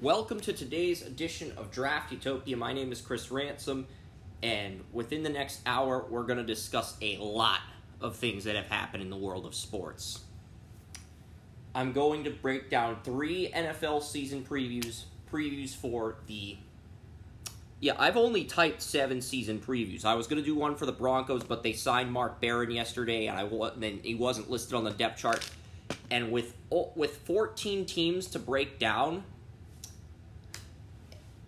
Welcome to today's edition of Draft Utopia. My name is Chris Ransom, and within the next hour, we're going to discuss a lot of things that have happened in the world of sports. I'm going to break down three NFL season previews, previews for the. Yeah, I've only typed seven season previews. I was going to do one for the Broncos, but they signed Mark Barron yesterday, and I then he wasn't listed on the depth chart. And with oh, with 14 teams to break down,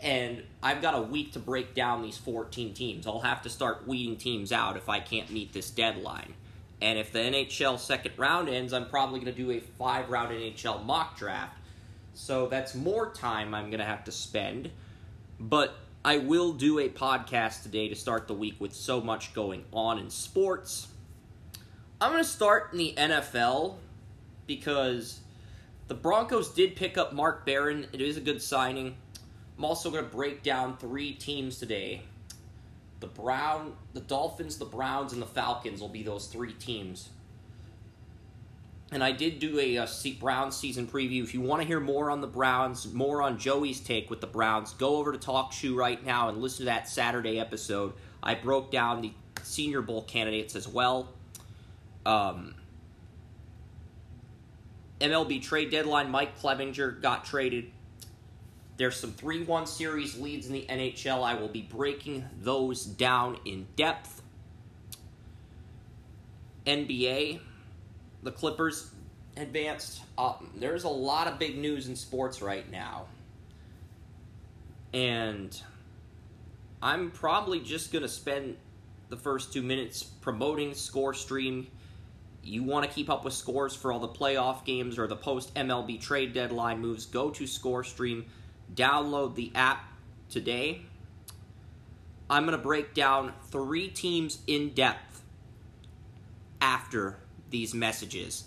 and I've got a week to break down these 14 teams. I'll have to start weeding teams out if I can't meet this deadline. And if the NHL second round ends, I'm probably going to do a five round NHL mock draft. So that's more time I'm going to have to spend. But I will do a podcast today to start the week with so much going on in sports. I'm going to start in the NFL because the Broncos did pick up Mark Barron. It is a good signing. I'm also going to break down three teams today. The Brown, the Dolphins, the Browns, and the Falcons will be those three teams. And I did do a, a Browns season preview. If you want to hear more on the Browns, more on Joey's take with the Browns, go over to Talk Shoe right now and listen to that Saturday episode. I broke down the Senior Bowl candidates as well. Um, MLB trade deadline, Mike Clevinger got traded. There's some 3 1 series leads in the NHL. I will be breaking those down in depth. NBA, the Clippers advanced. Uh, there's a lot of big news in sports right now. And I'm probably just going to spend the first two minutes promoting Score Stream. You want to keep up with scores for all the playoff games or the post MLB trade deadline moves, go to Score Stream download the app today. I'm going to break down three teams in depth after these messages.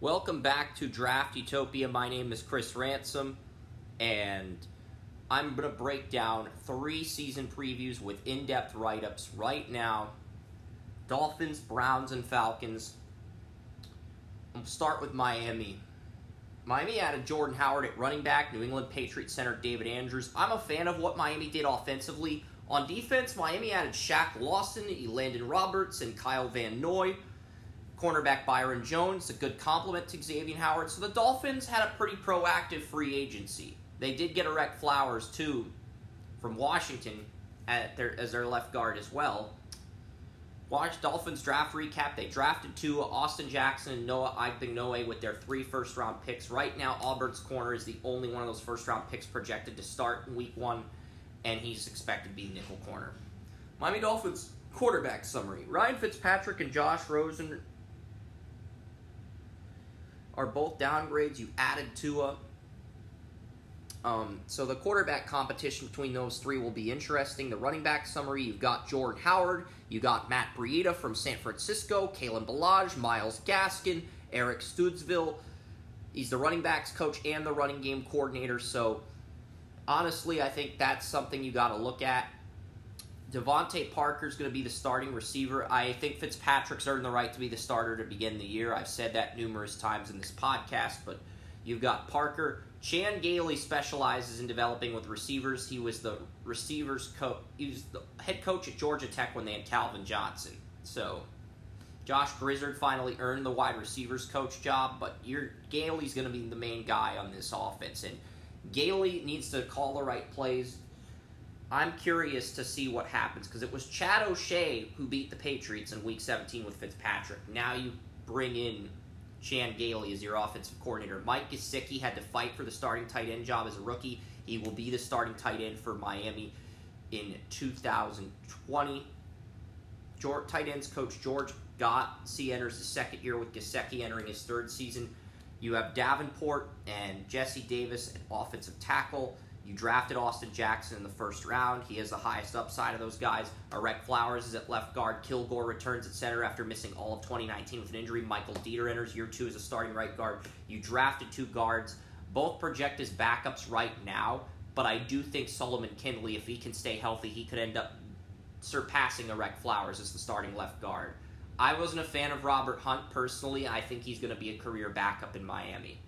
Welcome back to Draft Utopia. My name is Chris Ransom, and I'm going to break down three season previews with in depth write ups right now Dolphins, Browns, and Falcons. I'll start with Miami. Miami added Jordan Howard at running back, New England Patriots center David Andrews. I'm a fan of what Miami did offensively. On defense, Miami added Shaq Lawson, Elandon Roberts, and Kyle Van Noy. Cornerback Byron Jones, a good compliment to Xavier Howard. So the Dolphins had a pretty proactive free agency. They did get Ereck Flowers, too, from Washington their, as their left guard as well. Watch Dolphins draft recap. They drafted two, Austin Jackson and Noah Igbinoghene with their three first round picks. Right now, Auburn's corner is the only one of those first round picks projected to start in week one, and he's expected to be nickel corner. Miami Dolphins quarterback summary Ryan Fitzpatrick and Josh Rosen are both downgrades. You added Tua. Um, so the quarterback competition between those three will be interesting. The running back summary, you've got Jordan Howard, you got Matt Breida from San Francisco, Kalen Ballage, Myles Gaskin, Eric Studesville. He's the running backs coach and the running game coordinator. So honestly, I think that's something you got to look at. DeVante Parker is going to be the starting receiver. I think Fitzpatrick's earned the right to be the starter to begin the year. I've said that numerous times in this podcast, but you've got Parker, Chan Gailey specializes in developing with receivers. He was the receivers coach. He was the head coach at Georgia Tech when they had Calvin Johnson. So Josh Grizzard finally earned the wide receivers coach job, but your Gailey's going to be the main guy on this offense, and Gailey needs to call the right plays. I'm curious to see what happens because it was Chad O'Shea who beat the Patriots in Week 17 with Fitzpatrick. Now you bring in Chan Gailey as your offensive coordinator. Mike Gesicki had to fight for the starting tight end job as a rookie. He will be the starting tight end for Miami in 2020. George, tight ends coach George Godsey enters his second year with Gesicki entering his third season. You have Davenport and Jesse Davis at offensive tackle. You drafted Austin Jackson in the first round. He has the highest upside of those guys. Ereck Flowers is at left guard. Kilgore returns at center after missing all of 2019 with an injury. Michael Deiter enters year two as a starting right guard. You drafted two guards. Both project as backups right now, but I do think Solomon Kindley, if he can stay healthy, he could end up surpassing Ereck Flowers as the starting left guard. I wasn't a fan of Robert Hunt personally. I think he's going to be a career backup in Miami.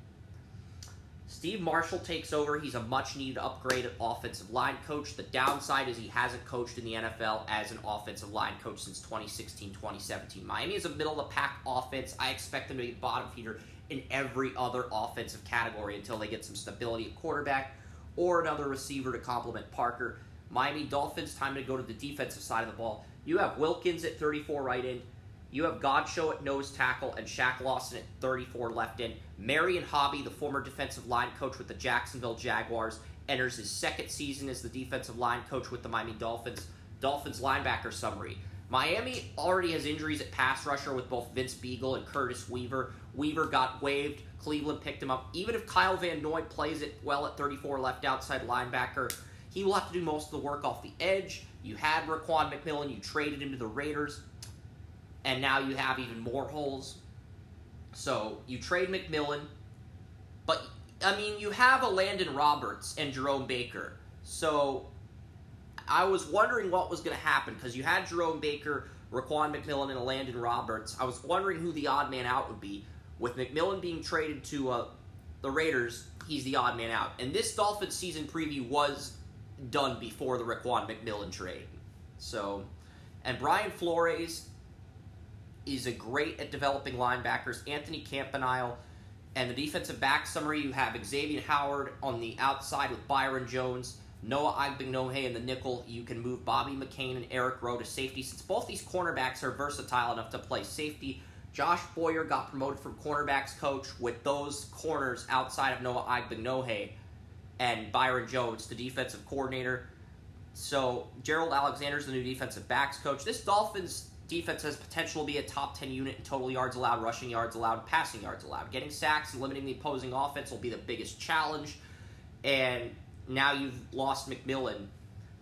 Steve Marshall takes over. He's a much needed upgrade at offensive line coach. The downside is he hasn't coached in the NFL as an offensive line coach since 2016 2017. Miami is a middle of the pack offense. I expect them to be bottom feeder in every other offensive category until they get some stability at quarterback or another receiver to complement Parker. Miami Dolphins, time to go to the defensive side of the ball. You have Wilkins at 34 right end. You have Godchaux at nose tackle and Shaq Lawson at 34 left in. Marion Hobby, the former defensive line coach with the Jacksonville Jaguars, enters his second season as the defensive line coach with the Miami Dolphins. Dolphins linebacker summary. Miami already has injuries at pass rusher with both Vince Biegel and Curtis Weaver. Weaver got waived. Cleveland picked him up. Even if Kyle Van Noy plays it well at 34 left outside linebacker, he will have to do most of the work off the edge. You had Raekwon McMillan. You traded him to the Raiders and now you have even more holes. So you trade McMillan, but I mean you have Elandon Roberts and Jerome Baker. So I was wondering what was going to happen because you had Jerome Baker, Raekwon McMillan, and Landon Roberts. I was wondering who the odd man out would be. With McMillan being traded to uh, the Raiders, he's the odd man out. And this Dolphins season preview was done before the Raekwon McMillan trade. So, and Brian Flores is a great at developing linebackers. Anthony Campanile and the defensive back summary, you have Xavier Howard on the outside with Byron Jones. Noah Igbinoghene in the nickel. You can move Bobby McCain and Eric Rowe to safety. Since both these cornerbacks are versatile enough to play safety, Josh Boyer got promoted from cornerbacks coach with those corners outside of Noah Igbinoghene and Byron Jones, the defensive coordinator. So Gerald Alexander's the new defensive backs coach. This Dolphins defense has potential to be a top 10 unit in total yards allowed, rushing yards allowed, passing yards allowed. Getting sacks and limiting the opposing offense will be the biggest challenge. And now you've lost McMillan.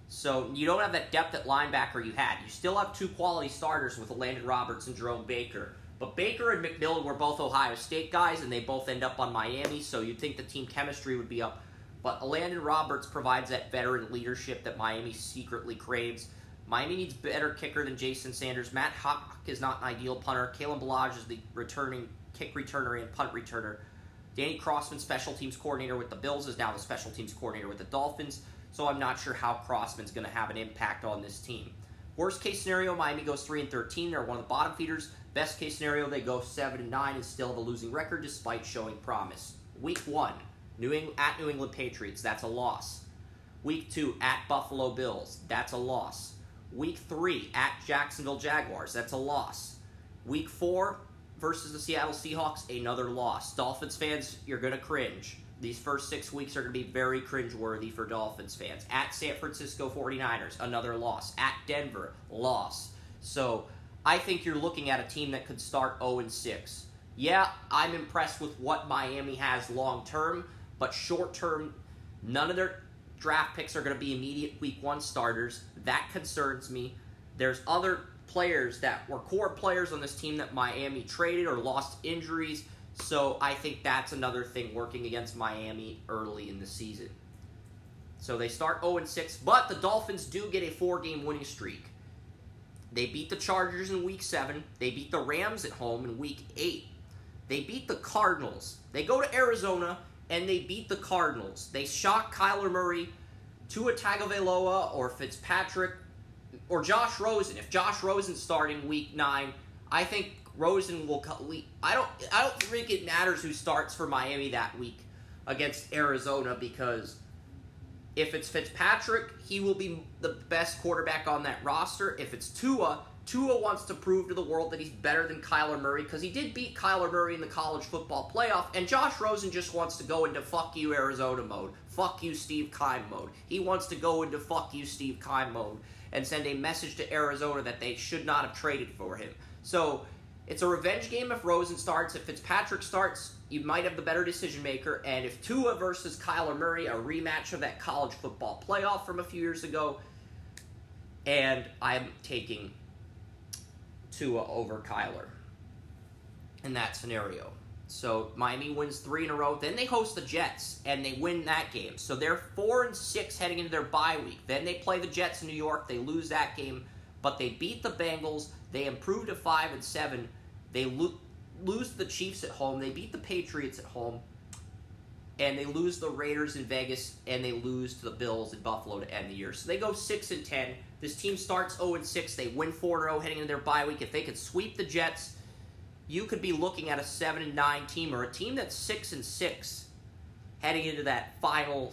So you don't have that depth at linebacker you had. You still have two quality starters with Landon Roberts and Jerome Baker. But Baker and McMillan were both Ohio State guys, and they both end up on Miami, so you'd think the team chemistry would be up. But Landon Roberts provides that veteran leadership that Miami secretly craves. Miami needs better kicker than Jason Sanders. Matt Haack is not an ideal punter. Kalen Ballage is the returning kick returner and punt returner. Danny Crossman, special teams coordinator with the Bills, is now the special teams coordinator with the Dolphins. So I'm not sure how Crossman's going to have an impact on this team. Worst case scenario, Miami goes three and thirteen. They're one of the bottom feeders. Best case scenario, they go seven and nine and still have a losing record despite showing promise. Week one, New England, at New England Patriots, that's a loss. Week two, at Buffalo Bills, that's a loss. Week three at Jacksonville Jaguars. That's a loss. Week four versus the Seattle Seahawks. Another loss. Dolphins fans, you're going to cringe. These first six weeks are going to be very cringeworthy for Dolphins fans. At San Francisco 49ers, another loss. At Denver, loss. So I think you're looking at a team that could start 0 6. Yeah, I'm impressed with what Miami has long term, but short term, none of their draft picks are going to be immediate week one starters. That concerns me. There's other players that were core players on this team that Miami traded or lost injuries. So I think that's another thing working against Miami early in the season. So they start 0 6, but the Dolphins do get a four game winning streak. They beat the Chargers in week 7. They beat the Rams at home in week 8. They beat the Cardinals. They go to Arizona and they beat the Cardinals. They shock Kyler Murray, to Tua Tagovailoa, or Fitzpatrick, or Josh Rosen. If Josh Rosen's starting Week Nine, I think Rosen will. I don't. I don't think it matters who starts for Miami that week against Arizona because if it's Fitzpatrick, he will be the best quarterback on that roster. If it's Tua, Tua wants to prove to the world that he's better than Kyler Murray because he did beat Kyler Murray in the college football playoff, and Josh Rosen just wants to go into fuck you Arizona mode, fuck you Steve Keim mode. He wants to go into fuck you Steve Keim mode and send a message to Arizona that they should not have traded for him. So it's a revenge game if Rosen starts. If Fitzpatrick starts, you might have the better decision maker. And if Tua versus Kyler Murray, a rematch of that college football playoff from a few years ago, and I'm taking Tua over Kyler in that scenario. So Miami wins three in a row. Then they host the Jets and they win that game. So they're four and six heading into their bye week. Then they play the Jets in New York. They lose that game, but they beat the Bengals. They improve to five and seven. They lo- lose the Chiefs at home. They beat the Patriots at home. and they lose the Raiders in Vegas, and they lose to the Bills in Buffalo to end the year. So they go six and ten. This team starts zero and six. They win 4-0 heading into their bye week. If they could sweep the Jets, you could be looking at a seven and nine team or a team that's six and six heading into that final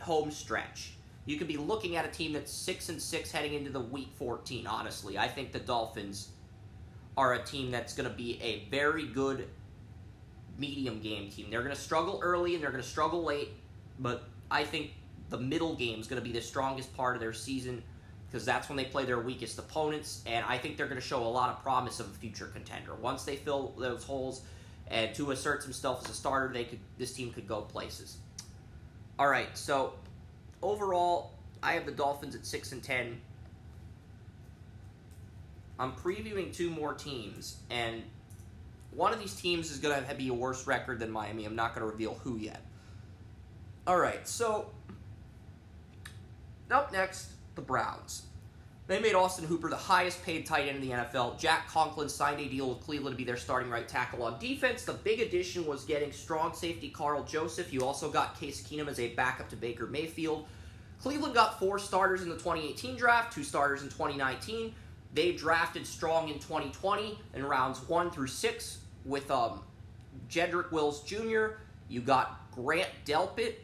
home stretch. You could be looking at a team that's six and six heading into the week fourteen. Honestly, I think the Dolphins are a team that's going to be a very good medium game team. They're going to struggle early and they're going to struggle late, but I think the middle game is going to be the strongest part of their season because that's when they play their weakest opponents, and I think they're going to show a lot of promise of a future contender. Once they fill those holes and to assert himself as a starter, they could this team could go places. All right, so overall, I have the Dolphins at six and ten. I'm previewing two more teams, and one of these teams is going to be a worse record than Miami. I'm not going to reveal who yet. All right, so up next, the Browns. They made Austin Hooper the highest paid tight end in the NFL. Jack Conklin signed a deal with Cleveland to be their starting right tackle on defense. The big addition was getting strong safety Karl Joseph. You also got Case Keenum as a backup to Baker Mayfield. Cleveland got four starters in the 2018 draft, two starters in 2019. They drafted strong in 2020 in rounds one through six with um, Jedrick Wills Jr. You got Grant Delpit,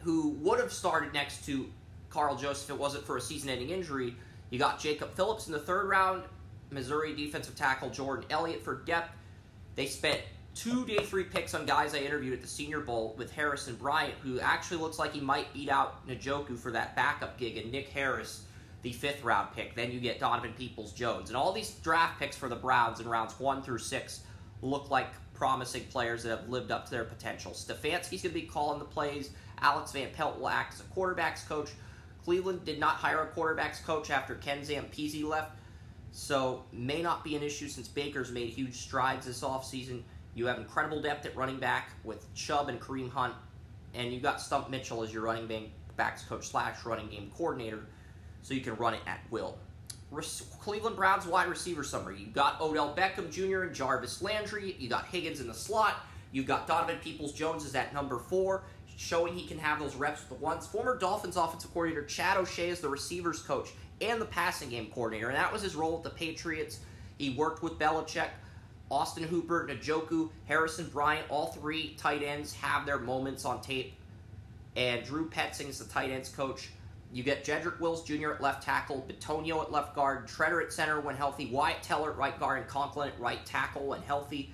who would have started next to Karl Joseph it wasn't for a season-ending injury. You got Jacob Phillips in the third round, Missouri defensive tackle Jordan Elliott for depth. They spent two day three picks on guys I interviewed at the Senior Bowl with Harrison Bryant, who actually looks like he might beat out Njoku for that backup gig, and Nick Harris, the fifth round pick. Then you get Donovan Peoples Jones. And all these draft picks for the Browns in rounds one through six look like promising players that have lived up to their potential. Stefanski's going to be calling the plays. Alex Van Pelt will act as a quarterback's coach. Cleveland did not hire a quarterbacks coach after Ken Zampese left, so may not be an issue since Baker's made huge strides this offseason. You have incredible depth at running back with Chubb and Kareem Hunt, and you got Stump Mitchell as your running backs coach slash running game coordinator, so you can run it at will. Cleveland Browns wide receiver summary. You got Odell Beckham Jr. and Jarvis Landry. You got Higgins in the slot. You've got Donovan Peoples Jones is at number four showing he can have those reps with the ones. Former Dolphins offensive coordinator Chad O'Shea is the receivers coach and the passing game coordinator, and that was his role with the Patriots. He worked with Belichick, Austin Hooper, Njoku, Harrison Bryant. All three tight ends have their moments on tape. And Drew Petzing is the tight ends coach. You get Jedrick Wills Jr. at left tackle, Bitonio at left guard, Tretter at center when healthy, Wyatt Teller at right guard, and Conklin at right tackle when healthy.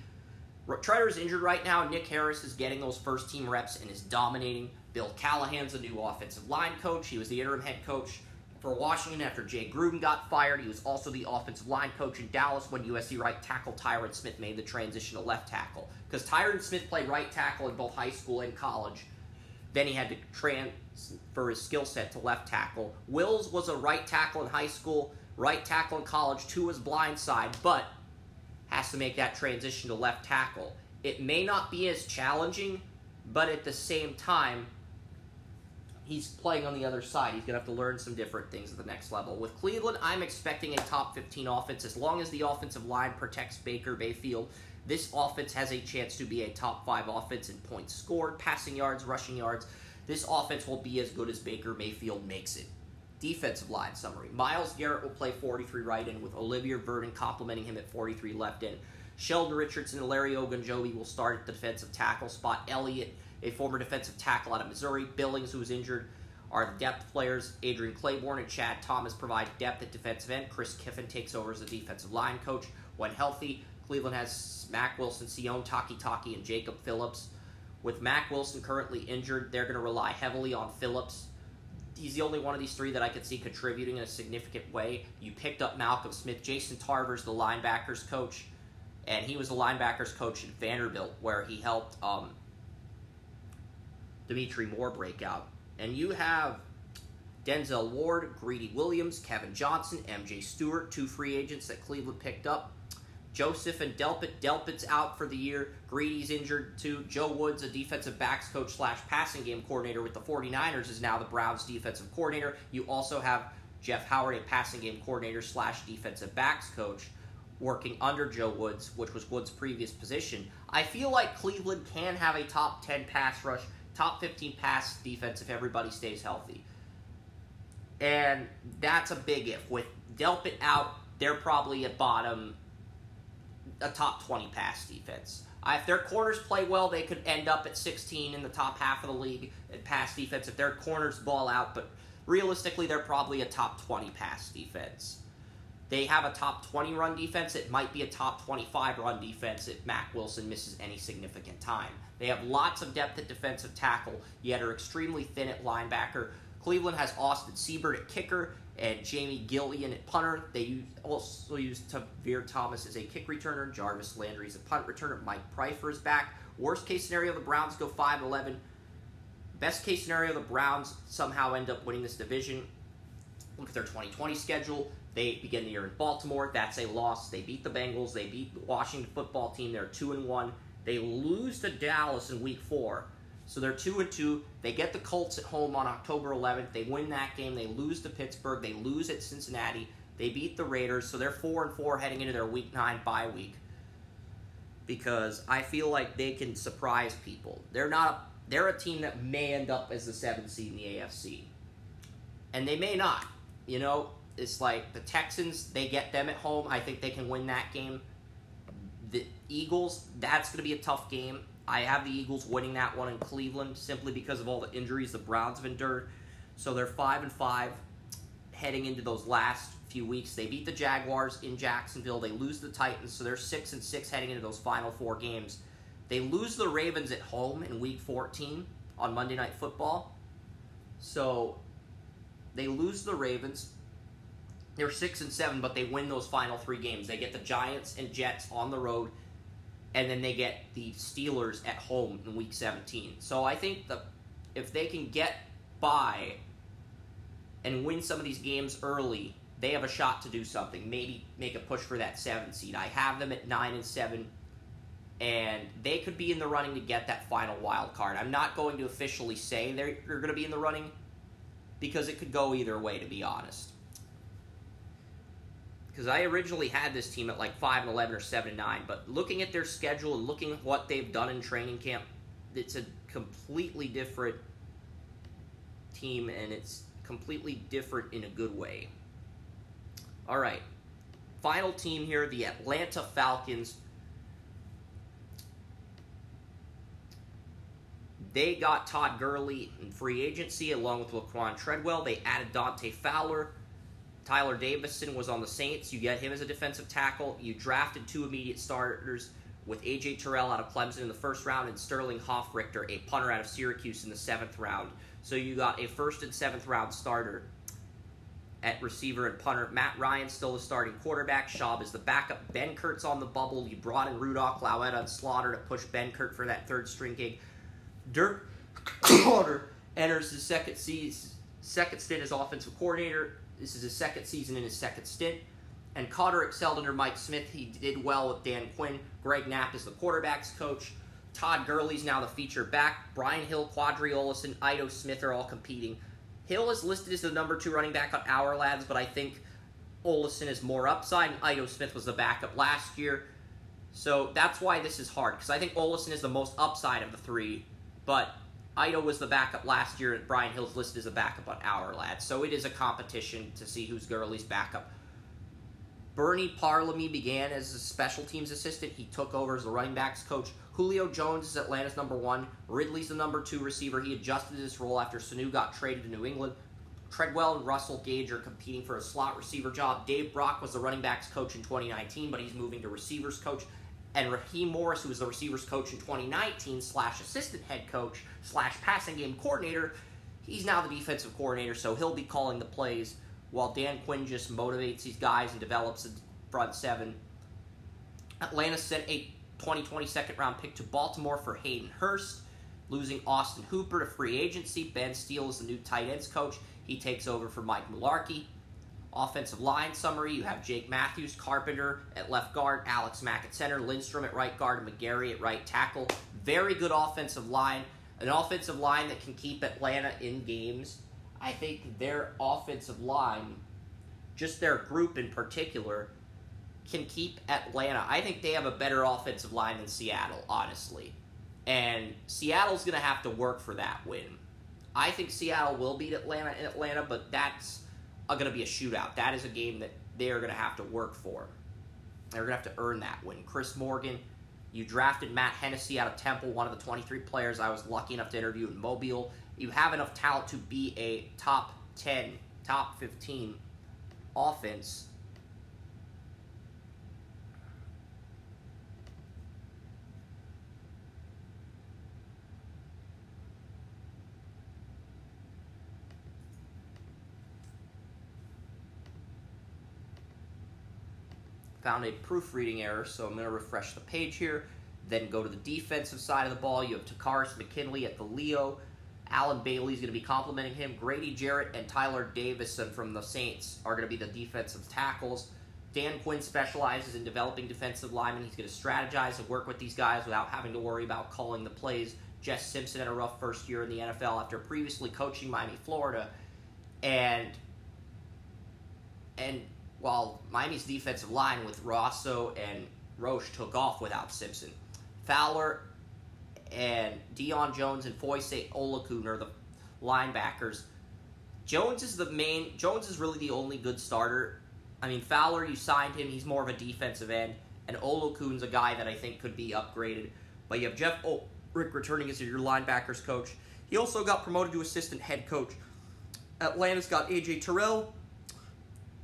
Tretter's injured right now. Nick Harris is getting those first team reps and is dominating. Bill Callahan's a new offensive line coach. He was the interim head coach for Washington after Jay Gruden got fired. He was also the offensive line coach in Dallas when USC right tackle Tyron Smith made the transition to left tackle. Because Tyron Smith played right tackle in both high school and college. Then he had to transfer his skill set to left tackle. Wills was a right tackle in high school, right tackle in college to his blind side, but has to make that transition to left tackle. It may not be as challenging, but at the same time, he's playing on the other side. He's going to have to learn some different things at the next level. With Cleveland, I'm expecting a top 15 offense. As long as the offensive line protects Baker Mayfield, this offense has a chance to be a top five offense in points scored, passing yards, rushing yards. This offense will be as good as Baker Mayfield makes it. Defensive line summary. Myles Garrett will play 43 right in with Olivier Vernon complementing him at 43 left in. Sheldon Richardson and Larry Ogunjobi will start at the defensive tackle spot. Elliott, a former defensive tackle out of Missouri. Billings, who was injured, are the depth players. Adrian Clayborn and Chad Thomas provide depth at defensive end. Chris Kiffin takes over as the defensive line coach. When healthy, Cleveland has Mack Wilson, Sione Takitaki, and Jacob Phillips. With Mack Wilson currently injured, they're going to rely heavily on Phillips he's the only one of these three that I could see contributing in a significant way. You picked up Malcolm Smith. Jason Tarver's the linebackers coach, and he was the linebackers coach at Vanderbilt, where he helped um, Dimitri Moore break out. And you have Denzel Ward, Greedy Williams, Kevin Johnson, MJ Stewart, two free agents that Cleveland picked up. Joseph and Delpit. Delpit's out for the year. Greedy's injured too. Joe Woods, a defensive backs coach slash passing game coordinator with the 49ers, is now the Browns defensive coordinator. You also have Jeff Howard, a passing game coordinator slash defensive backs coach working under Joe Woods, which was Woods' previous position. I feel like Cleveland can have a top 10 pass rush, top 15 pass defense if everybody stays healthy. And that's a big if. With Delpit out, they're probably at bottom, a top 20 pass defense. Uh, if their corners play well, they could end up at 16 in the top half of the league at pass defense if their corners ball out, but realistically, they're probably a top 20 pass defense. They have a top 20 run defense. It might be a top 25 run defense if Mack Wilson misses any significant time. They have lots of depth at defensive tackle, yet are extremely thin at linebacker. Cleveland has Austin Seibert at kicker and Jamie Gillan at punter. They also use Tavierre Thomas as a kick returner. Jarvis Landry is a punt returner. Mike Priefer is back. Worst case scenario, the Browns go 5 11. Best case scenario, the Browns somehow end up winning this division. Look at their 2020 schedule. They begin the year in Baltimore. That's a loss. They beat the Bengals. They beat the Washington football team. They're two and one. They lose to Dallas in Week Four. So they're two and two. They get the Colts at home on October 11th. They win that game. They lose to Pittsburgh. They lose at Cincinnati. They beat the Raiders. So they're four and four heading into their Week Nine bye week. Because I feel like they can surprise people. They're not. A, they're a team that may end up as the seventh seed in the AFC, and they may not. You know, it's like the Texans, they get them at home. I think they can win that game. The Eagles, that's going to be a tough game. I have the Eagles winning that one in Cleveland simply because of all the injuries the Browns have endured. So they're 5 and 5 heading into those last few weeks. They beat the Jaguars in Jacksonville. They lose the Titans, so they're 6 and 6 heading into those final four games. They lose the Ravens at home in week 14 on Monday Night Football. So they lose the Ravens. They're six and seven, but they win those final three games. They get the Giants and Jets on the road, and then they get the Steelers at home in Week 17. So I think the if they can get by and win some of these games early, they have a shot to do something. Maybe make a push for that seven seed. I have them at nine and seven, and they could be in the running to get that final wild card. I'm not going to officially say they're, they're going to be in the running because it could go either way, to be honest because I originally had this team at like five and eleven or seven and nine. But looking at their schedule and looking at what they've done in training camp, it's a completely different team, and it's completely different in a good way. All right, final team here: the Atlanta Falcons. They got Todd Gurley in free agency along with Laquan Treadwell. They added Dante Fowler. Tyler Davison was on the Saints. You get him as a defensive tackle. You drafted two immediate starters with A.J. Terrell out of Clemson in the first round and Sterling Hofrichter, a punter out of Syracuse, in the seventh round. So you got a first and seventh round starter at receiver and punter. Matt Ryan still the starting quarterback. Schaub is the backup. Benkert's on the bubble. You brought in Rudock, Lauletta, and Slaughter to push Benkert for that third string gig. Dirk Koetter enters his second season, second stint as offensive coordinator. This is his second season in his second stint. And Koetter excelled under Mike Smith. He did well with Dan Quinn. Greg Knapp is the quarterback's coach. Todd Gurley's now the feature back. Brian Hill, Qadree Ollison, Ito Smith are all competing. Hill is listed as the number two running back on Ourlads, but I think Ollison is more upside, and Ito Smith was the backup last year. So that's why this is hard, because I think Ollison is the most upside of the three, but Ito was the backup last year, Brian Hill's listed as a backup on Ourlads. So it is a competition to see who's Gurley's backup. Bernie Parmalee began as a special teams assistant. He took over as the running backs coach. Julio Jones is Atlanta's number one. Ridley's the number two receiver. He adjusted his role after Sanu got traded to New England. Treadwell and Russell Gage are competing for a slot receiver job. Dave Brock was the running backs coach in 2019, but he's moving to receivers coach and Raheem Morris, who was the receivers coach in 2019 slash assistant head coach slash passing game coordinator, he's now the defensive coordinator, so he'll be calling the plays while Dan Quinn just motivates these guys and develops the front seven. Atlanta sent a 2020 second round pick to Baltimore for Hayden Hurst, losing Austin Hooper to free agency. Ben Steele is the new tight ends coach. He takes over for Mike Mularkey. Offensive line summary, you have Jake Matthews, Carpenter at left guard, Alex Mack at center, Lindstrom at right guard, and McGarry at right tackle. Very good offensive line. An offensive line that can keep Atlanta in games. I think their offensive line, just their group in particular, can keep Atlanta. I think they have a better offensive line than Seattle, honestly. And Seattle's going to have to work for that win. I think Seattle will beat Atlanta in Atlanta, but that's going to be a shootout. That is a game that they're going to have to work for. They're going to have to earn that win. Chris Morgan, you drafted Matt Hennessy out of Temple, one of the 23 players I was lucky enough to interview in Mobile. You have enough talent to be a top 10, top 15 offense found a proofreading error, so I'm going to refresh the page here. Then go to the defensive side of the ball. You have Takkarist McKinley at the Leo. Allen Bailey's going to be complimenting him. Grady Jarrett and Tyler Davison from the Saints are going to be the defensive tackles. Dan Quinn specializes in developing defensive linemen. He's going to strategize and work with these guys without having to worry about calling the plays. Jess Simpson had a rough first year in the NFL after previously coaching Miami, Florida. And and while Miami's defensive line with Rousseau and Roche took off without Simpson. Fowler and Deion Jones and Foye Oluokun are the linebackers. Jones is the main. Jones is really the only good starter. I mean, Fowler, you signed him. He's more of a defensive end, and Oluokun's a guy that I think could be upgraded. But you have Jeff Ulbrich returning as your linebackers coach. He also got promoted to assistant head coach. Atlanta's got AJ Terrell,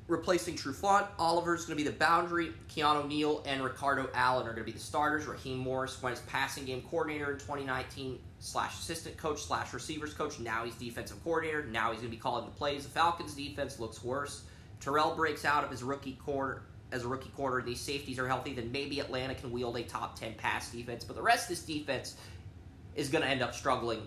replacing Trufant. Oliver's going to be the boundary. Keanu Neal and Ricardo Allen are going to be the starters. Raheem Morris went as passing game coordinator in 2019 slash assistant coach slash receivers coach. Now he's defensive coordinator. Now he's going to be calling the plays. The Falcons defense looks worse. Terrell breaks out of his rookie corner as a rookie corner. These safeties are healthy. Then maybe Atlanta can wield a top 10 pass defense. But the rest of this defense is going to end up struggling.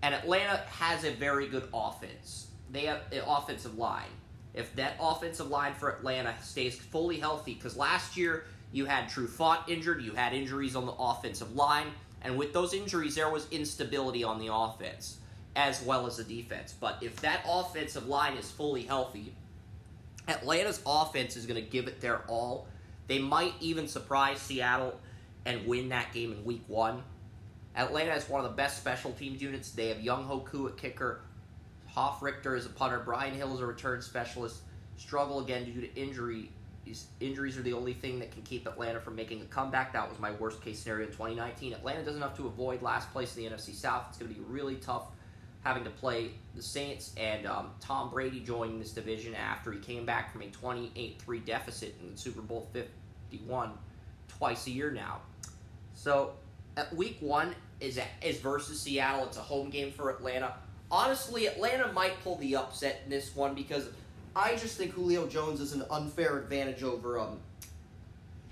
And Atlanta has a very good offense. They have an offensive line if that offensive line for Atlanta stays fully healthy. Because last year you had Trufant injured, you had injuries on the offensive line, and with those injuries, there was instability on the offense as well as the defense. But if that offensive line is fully healthy, Atlanta's offense is going to give it their all. They might even surprise Seattle and win that game in week one. Atlanta is one of the best special teams units. They have Younghoe Koo at kicker, Hofrichter is a punter. Brian Hill is a return specialist. Struggle again due to injury. These injuries are the only thing that can keep Atlanta from making a comeback. That was my worst case scenario in 2019. Atlanta does enough to avoid last place in the NFC South. It's going to be really tough having to play the Saints and um, Tom Brady joining this division after he came back from a 28-3 deficit in Super Bowl 51 twice a year now. So, week one is is versus Seattle. It's a home game for Atlanta honestly, Atlanta might pull the upset in this one because I just think Julio Jones is an unfair advantage over um.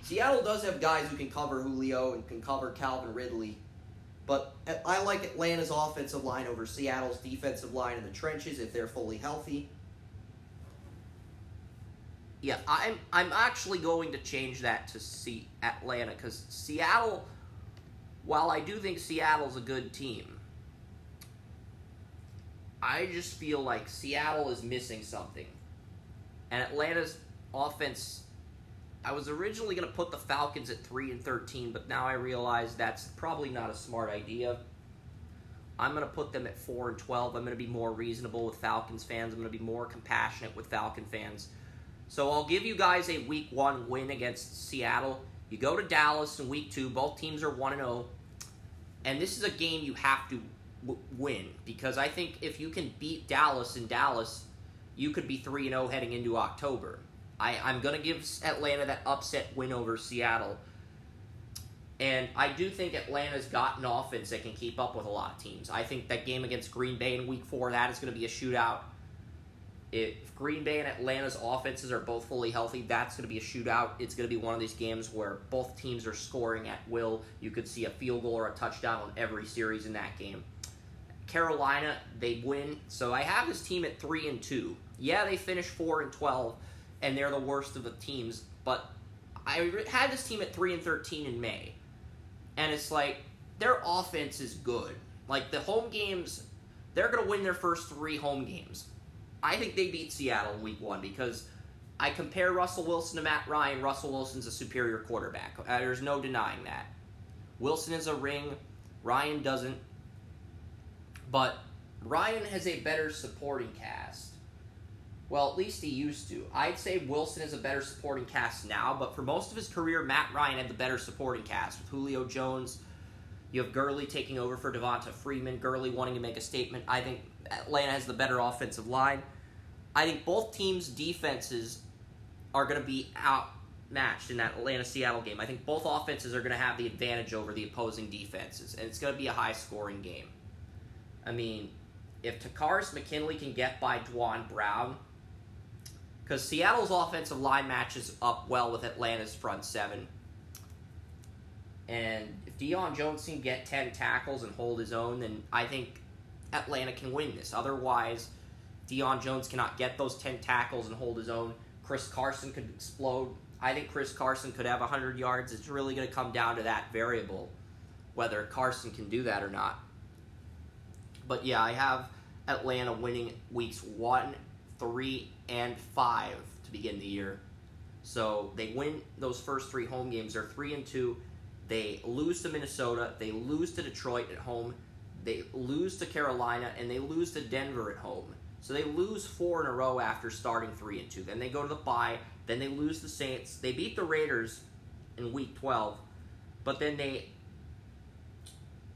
Seattle does have guys who can cover Julio and can cover Calvin Ridley, but I like Atlanta's offensive line over Seattle's defensive line in the trenches if they're fully healthy. Yeah, I'm I'm actually going to change that to see Atlanta because Seattle. While I do think Seattle's a good team, I just feel like Seattle is missing something. And Atlanta's offense I was originally going to put the Falcons at 3 and 13, but now I realize that's probably not a smart idea. I'm going to put them at 4 and 12. I'm going to be more reasonable with Falcons fans. I'm going to be more compassionate with Falcon fans. So I'll give you guys a week 1 win against Seattle. You go to Dallas in week 2. Both teams are 1 and 0. And this is a game you have to win because I think if you can beat Dallas in Dallas, you could be 3 0 heading into October. I, I'm going to give Atlanta that upset win over Seattle. And I do think Atlanta's got an offense that can keep up with a lot of teams. I think that game against Green Bay in week four, that is going to be a shootout. If Green Bay and Atlanta's offenses are both fully healthy, that's going to be a shootout. It's going to be one of these games where both teams are scoring at will. You could see a field goal or a touchdown on every series in that game. Carolina, they win. So I have this team at three and two. Yeah, they finished four and twelve, and they're the worst of the teams. But I had this team at three and thirteen in May, and it's like their offense is good. Like the home games, they're going to win their first three home games. I think they beat Seattle in week one because I compare Russell Wilson to Matt Ryan. Russell Wilson's a superior quarterback. Uh, there's no denying that. Wilson is a ring. Ryan doesn't. But Ryan has a better supporting cast. Well, at least he used to. I'd say Wilson is a better supporting cast now, but for most of his career, Matt Ryan had the better supporting cast with Julio Jones. You have Gurley taking over for Devonta Freeman. Gurley wanting to make a statement. I think Atlanta has the better offensive line. I think both teams' defenses are going to be outmatched in that Atlanta Seattle game. I think both offenses are going to have the advantage over the opposing defenses, and it's going to be a high scoring game. I mean, if Takkarist McKinley can get by Duane Brown, because Seattle's offensive line matches up well with Atlanta's front seven. And if Deion Jones can get 10 tackles and hold his own, then I think Atlanta can win this. Otherwise, Deion Jones cannot get those 10 tackles and hold his own. Chris Carson could explode. I think Chris Carson could have 100 yards. It's really going to come down to that variable, whether Carson can do that or not. But yeah, I have Atlanta winning weeks 1, 3, and 5 to begin the year. So they win those first three home games. They're 3 and 2. They lose to Minnesota. They lose to Detroit at home. They lose to Carolina. And they lose to Denver at home. So they lose four in a row after starting three and two. Then they go to the bye. Then they lose the Saints. They beat the Raiders in Week 12, but then they.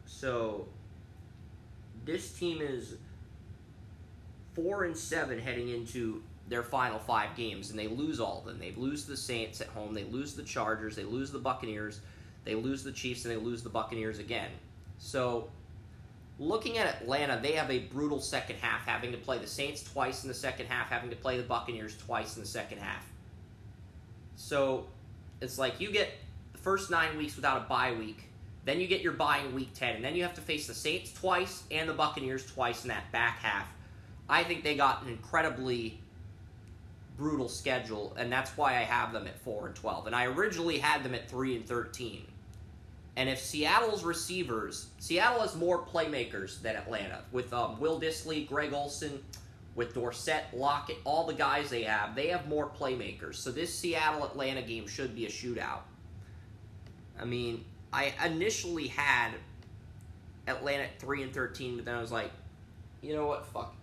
So this team is four and seven heading into their final five games, and they lose all of them. They lose the Saints at home. They lose the Chargers. They lose the Buccaneers. They lose the Chiefs, and they lose the Buccaneers again. So looking at Atlanta, they have a brutal second half, having to play the Saints twice in the second half, having to play the Buccaneers twice in the second half. So it's like you get the first nine weeks without a bye week, then you get your bye in week 10, and then you have to face the Saints twice and the Buccaneers twice in that back half. I think they got an incredibly brutal schedule, and that's why I have them at 4 and 12. And I originally had them at 3 and 13. And if Seattle's receivers, Seattle has more playmakers than Atlanta with um, Will Dissly, Greg Olsen, with Dorsett, Lockett, all the guys they have, they have more playmakers. So this Seattle Atlanta game should be a shootout. I mean, I initially had Atlanta at three and thirteen, but then I was like, you know what, fuck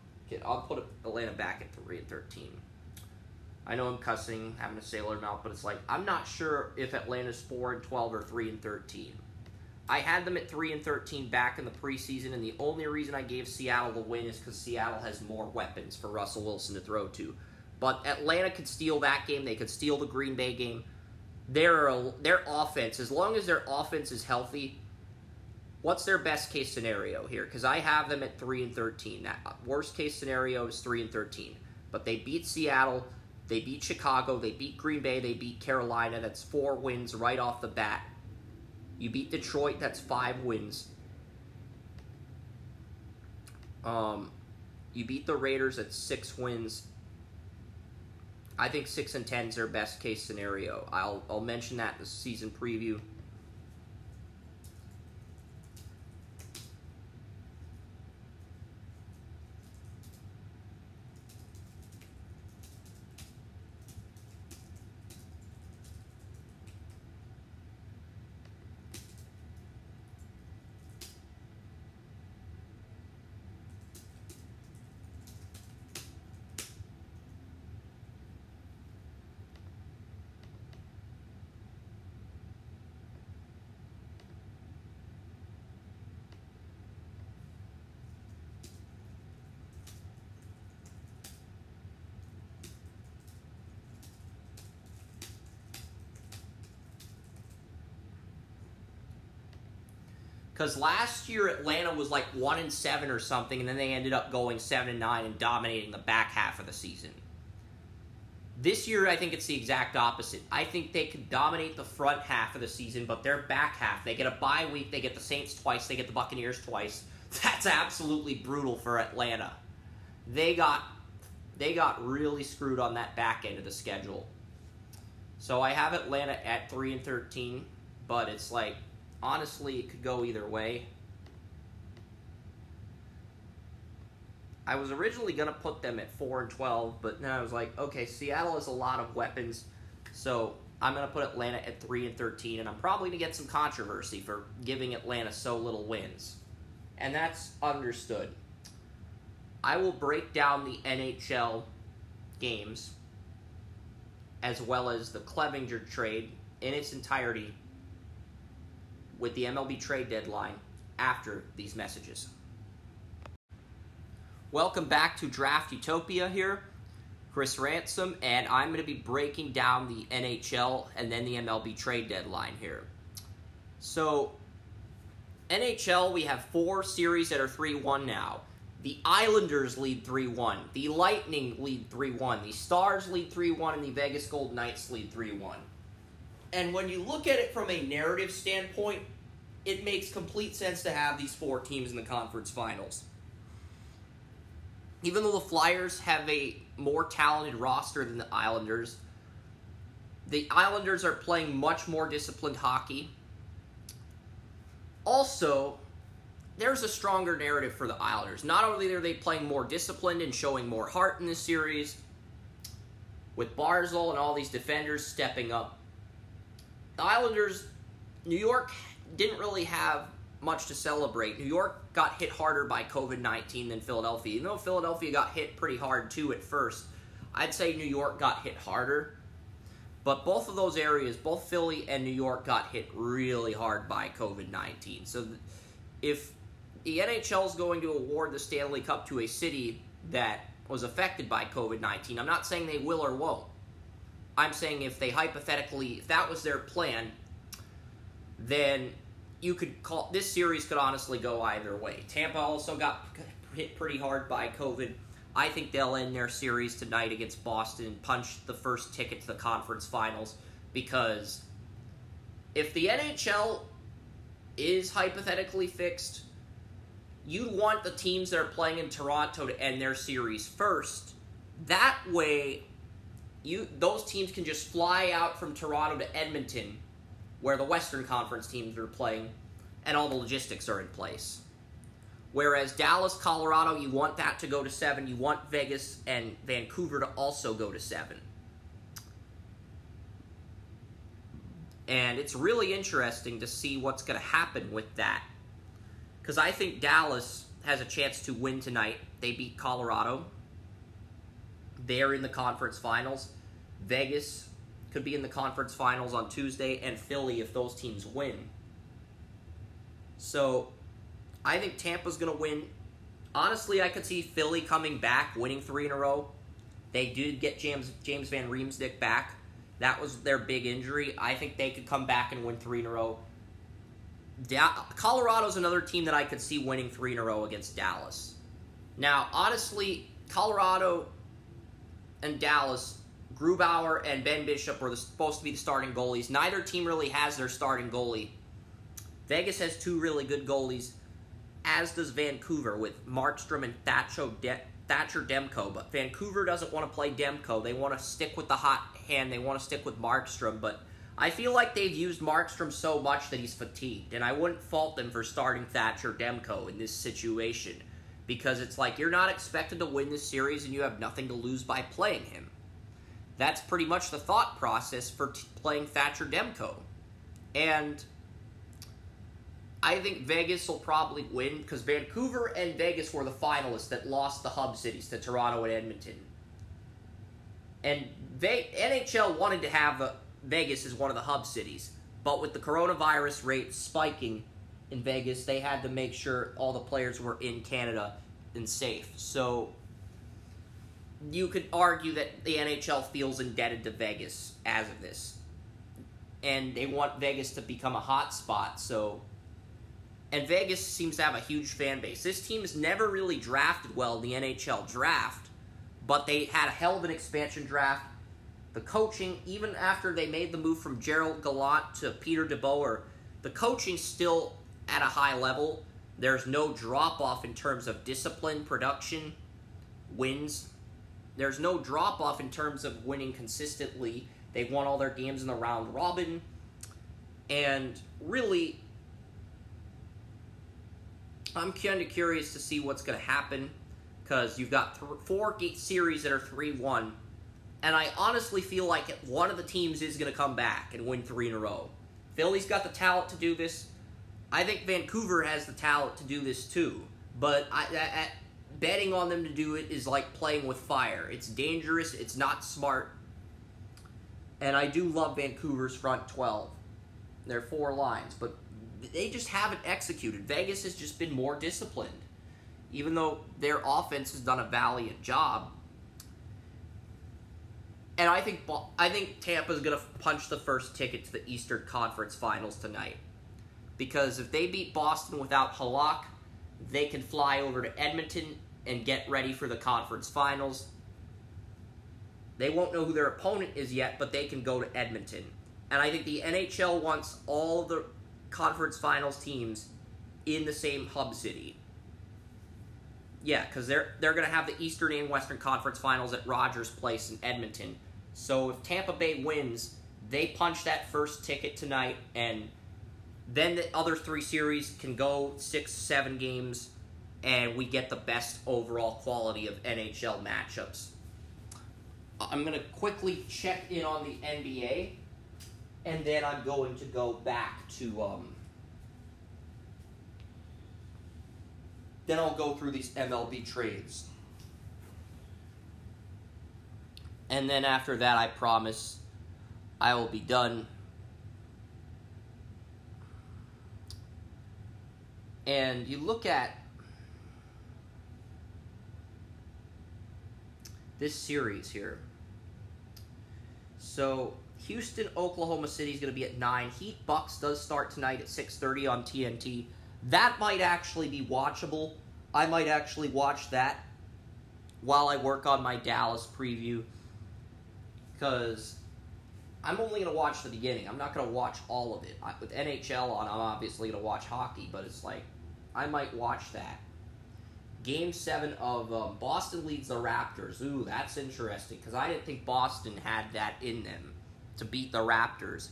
I'll put Atlanta back at three and thirteen. I know I'm cussing, having a sailor mouth, but it's like I'm not sure if Atlanta's four and twelve or three and thirteen. I had them at three and thirteen back in the preseason, and the only reason I gave Seattle the win is because Seattle has more weapons for Russell Wilson to throw to. But Atlanta could steal that game. They could steal the Green Bay game. Their their offense, as long as their offense is healthy, what's their best case scenario here? Because I have them at three and thirteen. That worst case scenario is three and thirteen. But they beat Seattle. They beat Chicago, they beat Green Bay, they beat Carolina. That's four wins right off the bat. You beat Detroit, that's five wins. Um, you beat the Raiders at six wins. I think six and ten is their best case scenario. I'll I'll mention that in the season preview. Because last year Atlanta was like one and seven or something, and then they ended up going seven and nine and dominating the back half of the season. This year, I think it's the exact opposite. I think they could dominate the front half of the season, but their back half, they get a bye week, they get the Saints twice, they get the Buccaneers twice. That's absolutely brutal for Atlanta. They got they got really screwed on that back end of the schedule. So I have Atlanta at three and thirteen, but it's like honestly, it could go either way. I was originally gonna put them at four and twelve, but then I was like, okay, Seattle has a lot of weapons, so I'm gonna put Atlanta at three and thirteen, and I'm probably gonna get some controversy for giving Atlanta so little wins, and that's understood. I will break down the NHL games as well as the Clevinger trade in its entirety with the MLB trade deadline after these messages. Welcome back to Draft Utopia here. Chris Ransom, and I'm going to be breaking down the NHL and then the MLB trade deadline here. So, NHL, we have four series that are 3 1 now. The Islanders lead 3 1. The Lightning lead 3 1. The Stars lead 3 1. And the Vegas Golden Knights lead 3 1. And when you look at it from a narrative standpoint, it makes complete sense to have these four teams in the conference finals. Even though the Flyers have a more talented roster than the Islanders, the Islanders are playing much more disciplined hockey. Also, there's a stronger narrative for the Islanders. Not only are they playing more disciplined and showing more heart in this series, with Barzal and all these defenders stepping up, the Islanders, New York didn't really have much to celebrate. New York got hit harder by COVID 19 than Philadelphia. Even though Philadelphia got hit pretty hard too at first, I'd say New York got hit harder. But both of those areas, both Philly and New York, got hit really hard by COVID 19. So if the NHL is going to award the Stanley Cup to a city that was affected by COVID 19, I'm not saying they will or won't. I'm saying if they hypothetically, if that was their plan, then you could call this series could honestly go either way. Tampa also got hit pretty hard by COVID. I think they'll end their series tonight against Boston and punch the first ticket to the conference finals because if the NHL is hypothetically fixed, you'd want the teams that are playing in Toronto to end their series first. That way, you those teams can just fly out from Toronto to Edmonton where the Western Conference teams are playing, and all the logistics are in place. Whereas Dallas, Colorado, you want that to go to seven. You want Vegas and Vancouver to also go to seven. And it's really interesting to see what's going to happen with that. Because I think Dallas has a chance to win tonight. They beat Colorado. They're in the conference finals. Vegas could be in the conference finals on Tuesday, and Philly if those teams win. So I think Tampa's going to win. Honestly, I could see Philly coming back, winning three in a row. They did get James James Van Riemsdyk back. That was their big injury. I think they could come back and win three in a row. Da- Colorado's another team that I could see winning three in a row against Dallas. Now, honestly, Colorado and Dallas Grubauer and Ben Bishop were supposed to be the starting goalies. Neither team really has their starting goalie. Vegas has two really good goalies, as does Vancouver with Markstrom and Thatcher, De- Thatcher Demko. But Vancouver doesn't want to play Demko. They want to stick with the hot hand. They want to stick with Markstrom. But I feel like they've used Markstrom so much that he's fatigued. And I wouldn't fault them for starting Thatcher Demko in this situation. Because it's like you're not expected to win this series and you have nothing to lose by playing him. That's pretty much the thought process for t- playing Thatcher Demko. And I think Vegas will probably win because Vancouver and Vegas were the finalists that lost the hub cities to Toronto and Edmonton. And NHL wanted to have the, Vegas as one of the hub cities, but with the coronavirus rate spiking in Vegas, they had to make sure all the players were in Canada and safe. So you could argue that the NHL feels indebted to Vegas as of this. And they want Vegas to become a hot spot, so and Vegas seems to have a huge fan base. This team has never really drafted well in the NHL draft, but they had a hell of an expansion draft. The coaching, even after they made the move from Gerard Gallant to Peter DeBoer, the coaching still at a high level. There's no drop off in terms of discipline, production, wins. There's no drop off in terms of winning consistently. They've won all their games in the round robin. And really, I'm kind of curious to see what's going to happen. because you've got th- four series that are 3 1. And I honestly feel like one of the teams is going to come back and win three in a row. Philly's got the talent to do this. I think Vancouver has the talent to do this too. But I, I, betting on them to do it is like playing with fire. It's dangerous, it's not smart. And I do love Vancouver's front 12. They're four lines, but they just haven't executed. Vegas has just been more disciplined. Even though their offense has done a valiant job. And I think I think Tampa's going to punch the first ticket to the Eastern Conference Finals tonight. Because if they beat Boston without Halak, they can fly over to Edmonton and get ready for the conference finals. They won't know who their opponent is yet, but they can go to Edmonton. And I think the NHL wants all the conference finals teams in the same hub city. Yeah, because they're they're going to have the Eastern and Western Conference Finals at Rogers Place in Edmonton. So if Tampa Bay wins, they punch that first ticket tonight, and then the other three series can go six, seven games, and we get the best overall quality of NHL matchups. I'm going to quickly check in on the NBA, and then I'm going to go back to. Um, then I'll go through these MLB trades. And then after that, I promise I will be done. And you look at this series here. So Houston, Oklahoma City is going to be at nine. Heat Bucks does start tonight at six thirty on TNT. That might actually be watchable. I might actually watch that while I work on my Dallas preview because I'm only going to watch the beginning. I'm not going to watch all of it. I, with NHL on, I'm obviously going to watch hockey, but it's like I might watch that. Game seven of um, Boston leads the Raptors. Ooh, that's interesting because I didn't think Boston had that in them to beat the Raptors.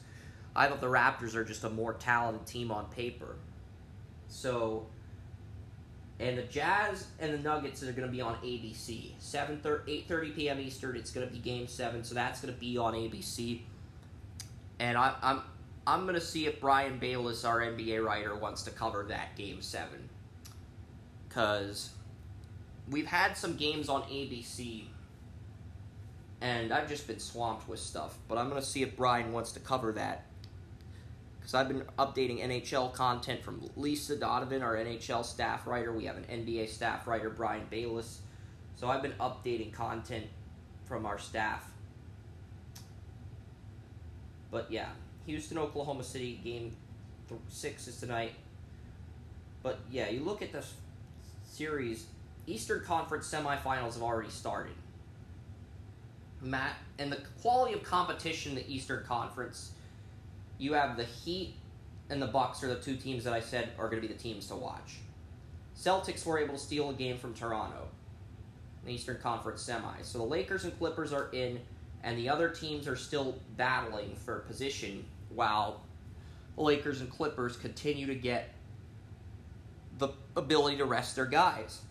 I thought the Raptors are just a more talented team on paper. So, and the Jazz and the Nuggets are going to be on ABC. 7 8.30 p.m. Eastern, it's going to be Game 7, so that's going to be on ABC. And I, I'm I'm going to see if Brian Bayless, our NBA writer, wants to cover that Game 7. Because we've had some games on ABC, and I've just been swamped with stuff. But I'm going to see if Brian wants to cover that. Because I've been updating NHL content from Lisa Donovan, our NHL staff writer. We have an NBA staff writer, Brian Bayless. So I've been updating content from our staff. But yeah, Houston, Oklahoma City game th- six is tonight. But yeah, you look at the series. Eastern Conference semifinals have already started. Matt, and the quality of competition in the Eastern Conference, you have the Heat and the Bucks are the two teams that I said are going to be the teams to watch. Celtics were able to steal a game from Toronto in the Eastern Conference semis. So the Lakers and Clippers are in, and the other teams are still battling for position while Lakers and Clippers continue to get the ability to rest their guys.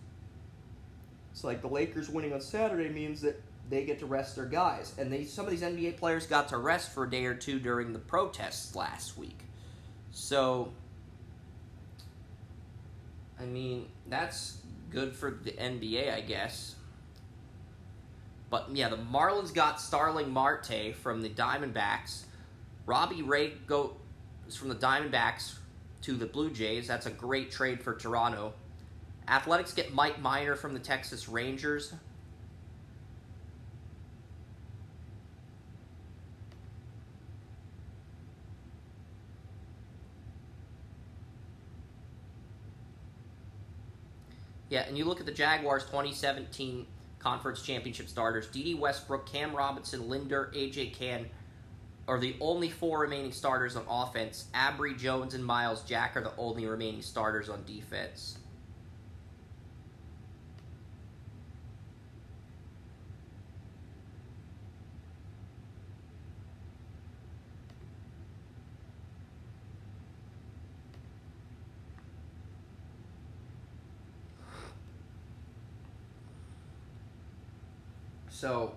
It's like the Lakers winning on Saturday means that they get to rest their guys. And they, some of these NBA players got to rest for a day or two during the protests last week. So, I mean, that's good for the NBA, I guess. But yeah, the Marlins got Starling Marte from the Diamondbacks. Robbie Ray goes from the Diamondbacks to the Blue Jays. That's a great trade for Toronto. Athletics get Mike Minor from the Texas Rangers. Yeah, and you look at the Jaguars 2017 conference championship starters. Dede Westbrook, Cam Robinson, Linder, AJ Cann are the only four remaining starters on offense. Abry Jones and Myles Jack are the only remaining starters on defense. So,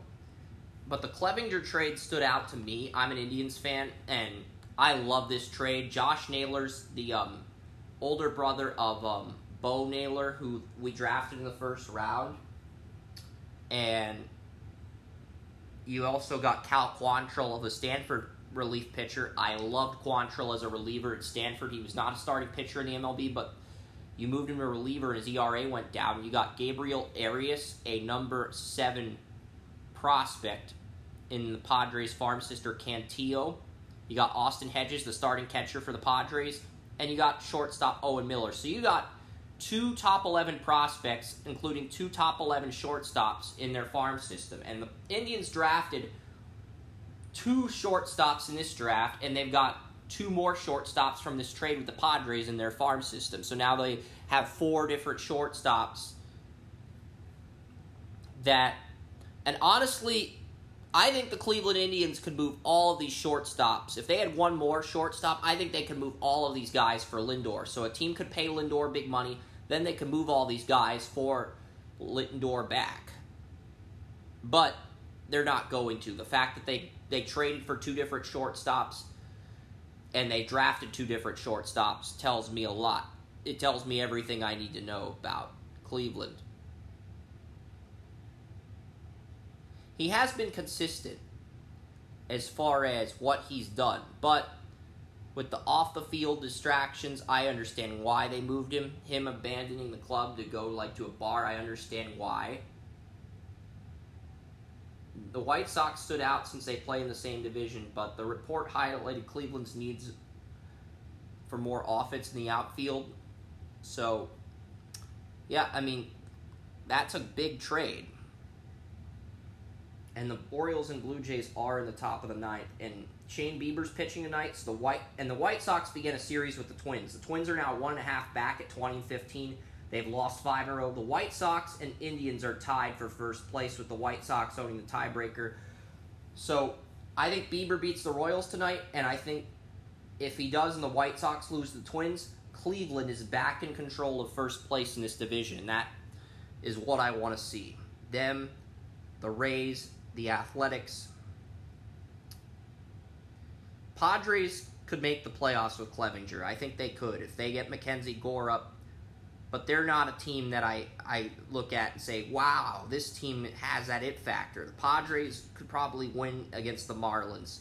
but the Clevinger trade stood out to me. I'm an Indians fan, and I love this trade. Josh Naylor's the um, older brother of um, Bo Naylor, who we drafted in the first round. And you also got Cal Quantrill of the Stanford relief pitcher. I loved Quantrill as a reliever at Stanford. He was not a starting pitcher in the MLB, but you moved him to a reliever and his ERA went down. You got Gabriel Arias, a number seven prospect in the Padres farm sister Cantillo. You got Austin Hedges, the starting catcher for the Padres, and you got shortstop Owen Miller. So you got two top 11 prospects, including two top 11 shortstops in their farm system. And the Indians drafted two shortstops in this draft, and they've got two more shortstops from this trade with the Padres in their farm system. So now they have four different shortstops that, and honestly, I think the Cleveland Indians could move all of these shortstops. If they had one more shortstop, I think they could move all of these guys for Lindor. So a team could pay Lindor big money then they could move all these guys for Lindor back. But they're not going to. The fact that they, they traded for two different shortstops and they drafted two different shortstops tells me a lot. It tells me everything I need to know about Cleveland. He has been consistent as far as what he's done, but with the off the field distractions, I understand why they moved him. Him abandoning the club to go like to a bar, I understand why. The White Sox stood out since they play in the same division, but the report highlighted Cleveland's needs for more offense in the outfield. So, yeah, I mean, that's a big trade. And the Orioles and Blue Jays are in the top of the ninth, and Shane Bieber's pitching tonight. So the White and the White Sox begin a series with the Twins. The Twins are now one and a half back at 20 and 15. They've lost five in a row. The White Sox and Indians are tied for first place with the White Sox owning the tiebreaker. So I think Bieber beats the Royals tonight, and I think if he does and the White Sox lose the Twins, Cleveland is back in control of first place in this division. And that is what I want to see. Them, the Rays, the Athletics, Padres could make the playoffs with Clevinger. I think they could if they get Mackenzie Gore up. But they're not a team that I, I look at and say, wow, this team has that it factor. The Padres could probably win against the Marlins.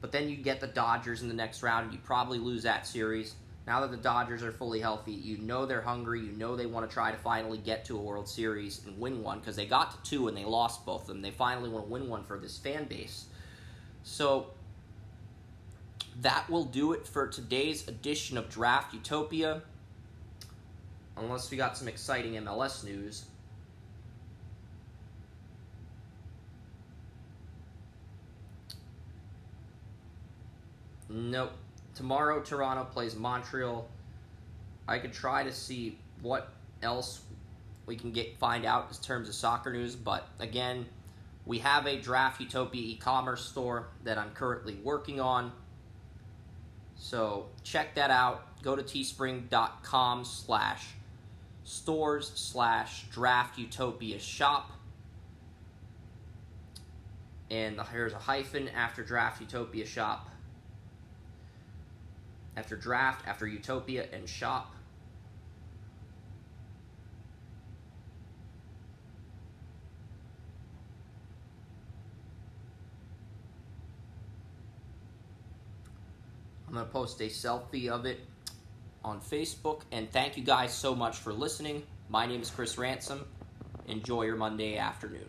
But then you get the Dodgers in the next round, and you probably lose that series. Now that the Dodgers are fully healthy, you know they're hungry. You know they want to try to finally get to a World Series and win one because they got to two and they lost both of them. They finally want to win one for this fan base. So that will do it for today's edition of Draft Utopia. Unless we got some exciting MLS news. Nope. Tomorrow, Toronto plays Montreal. I could try to see what else we can get find out in terms of soccer news, but again, we have a Draft Utopia e-commerce store that I'm currently working on. So check that out. Go to teespring.com slash stores slash draft utopia shop. And here's a hyphen after draft utopia shop. After draft, after utopia, and shop. I'm going to post a selfie of it on Facebook. And thank you guys so much for listening. My name is Chris Ransom. Enjoy your Monday afternoon.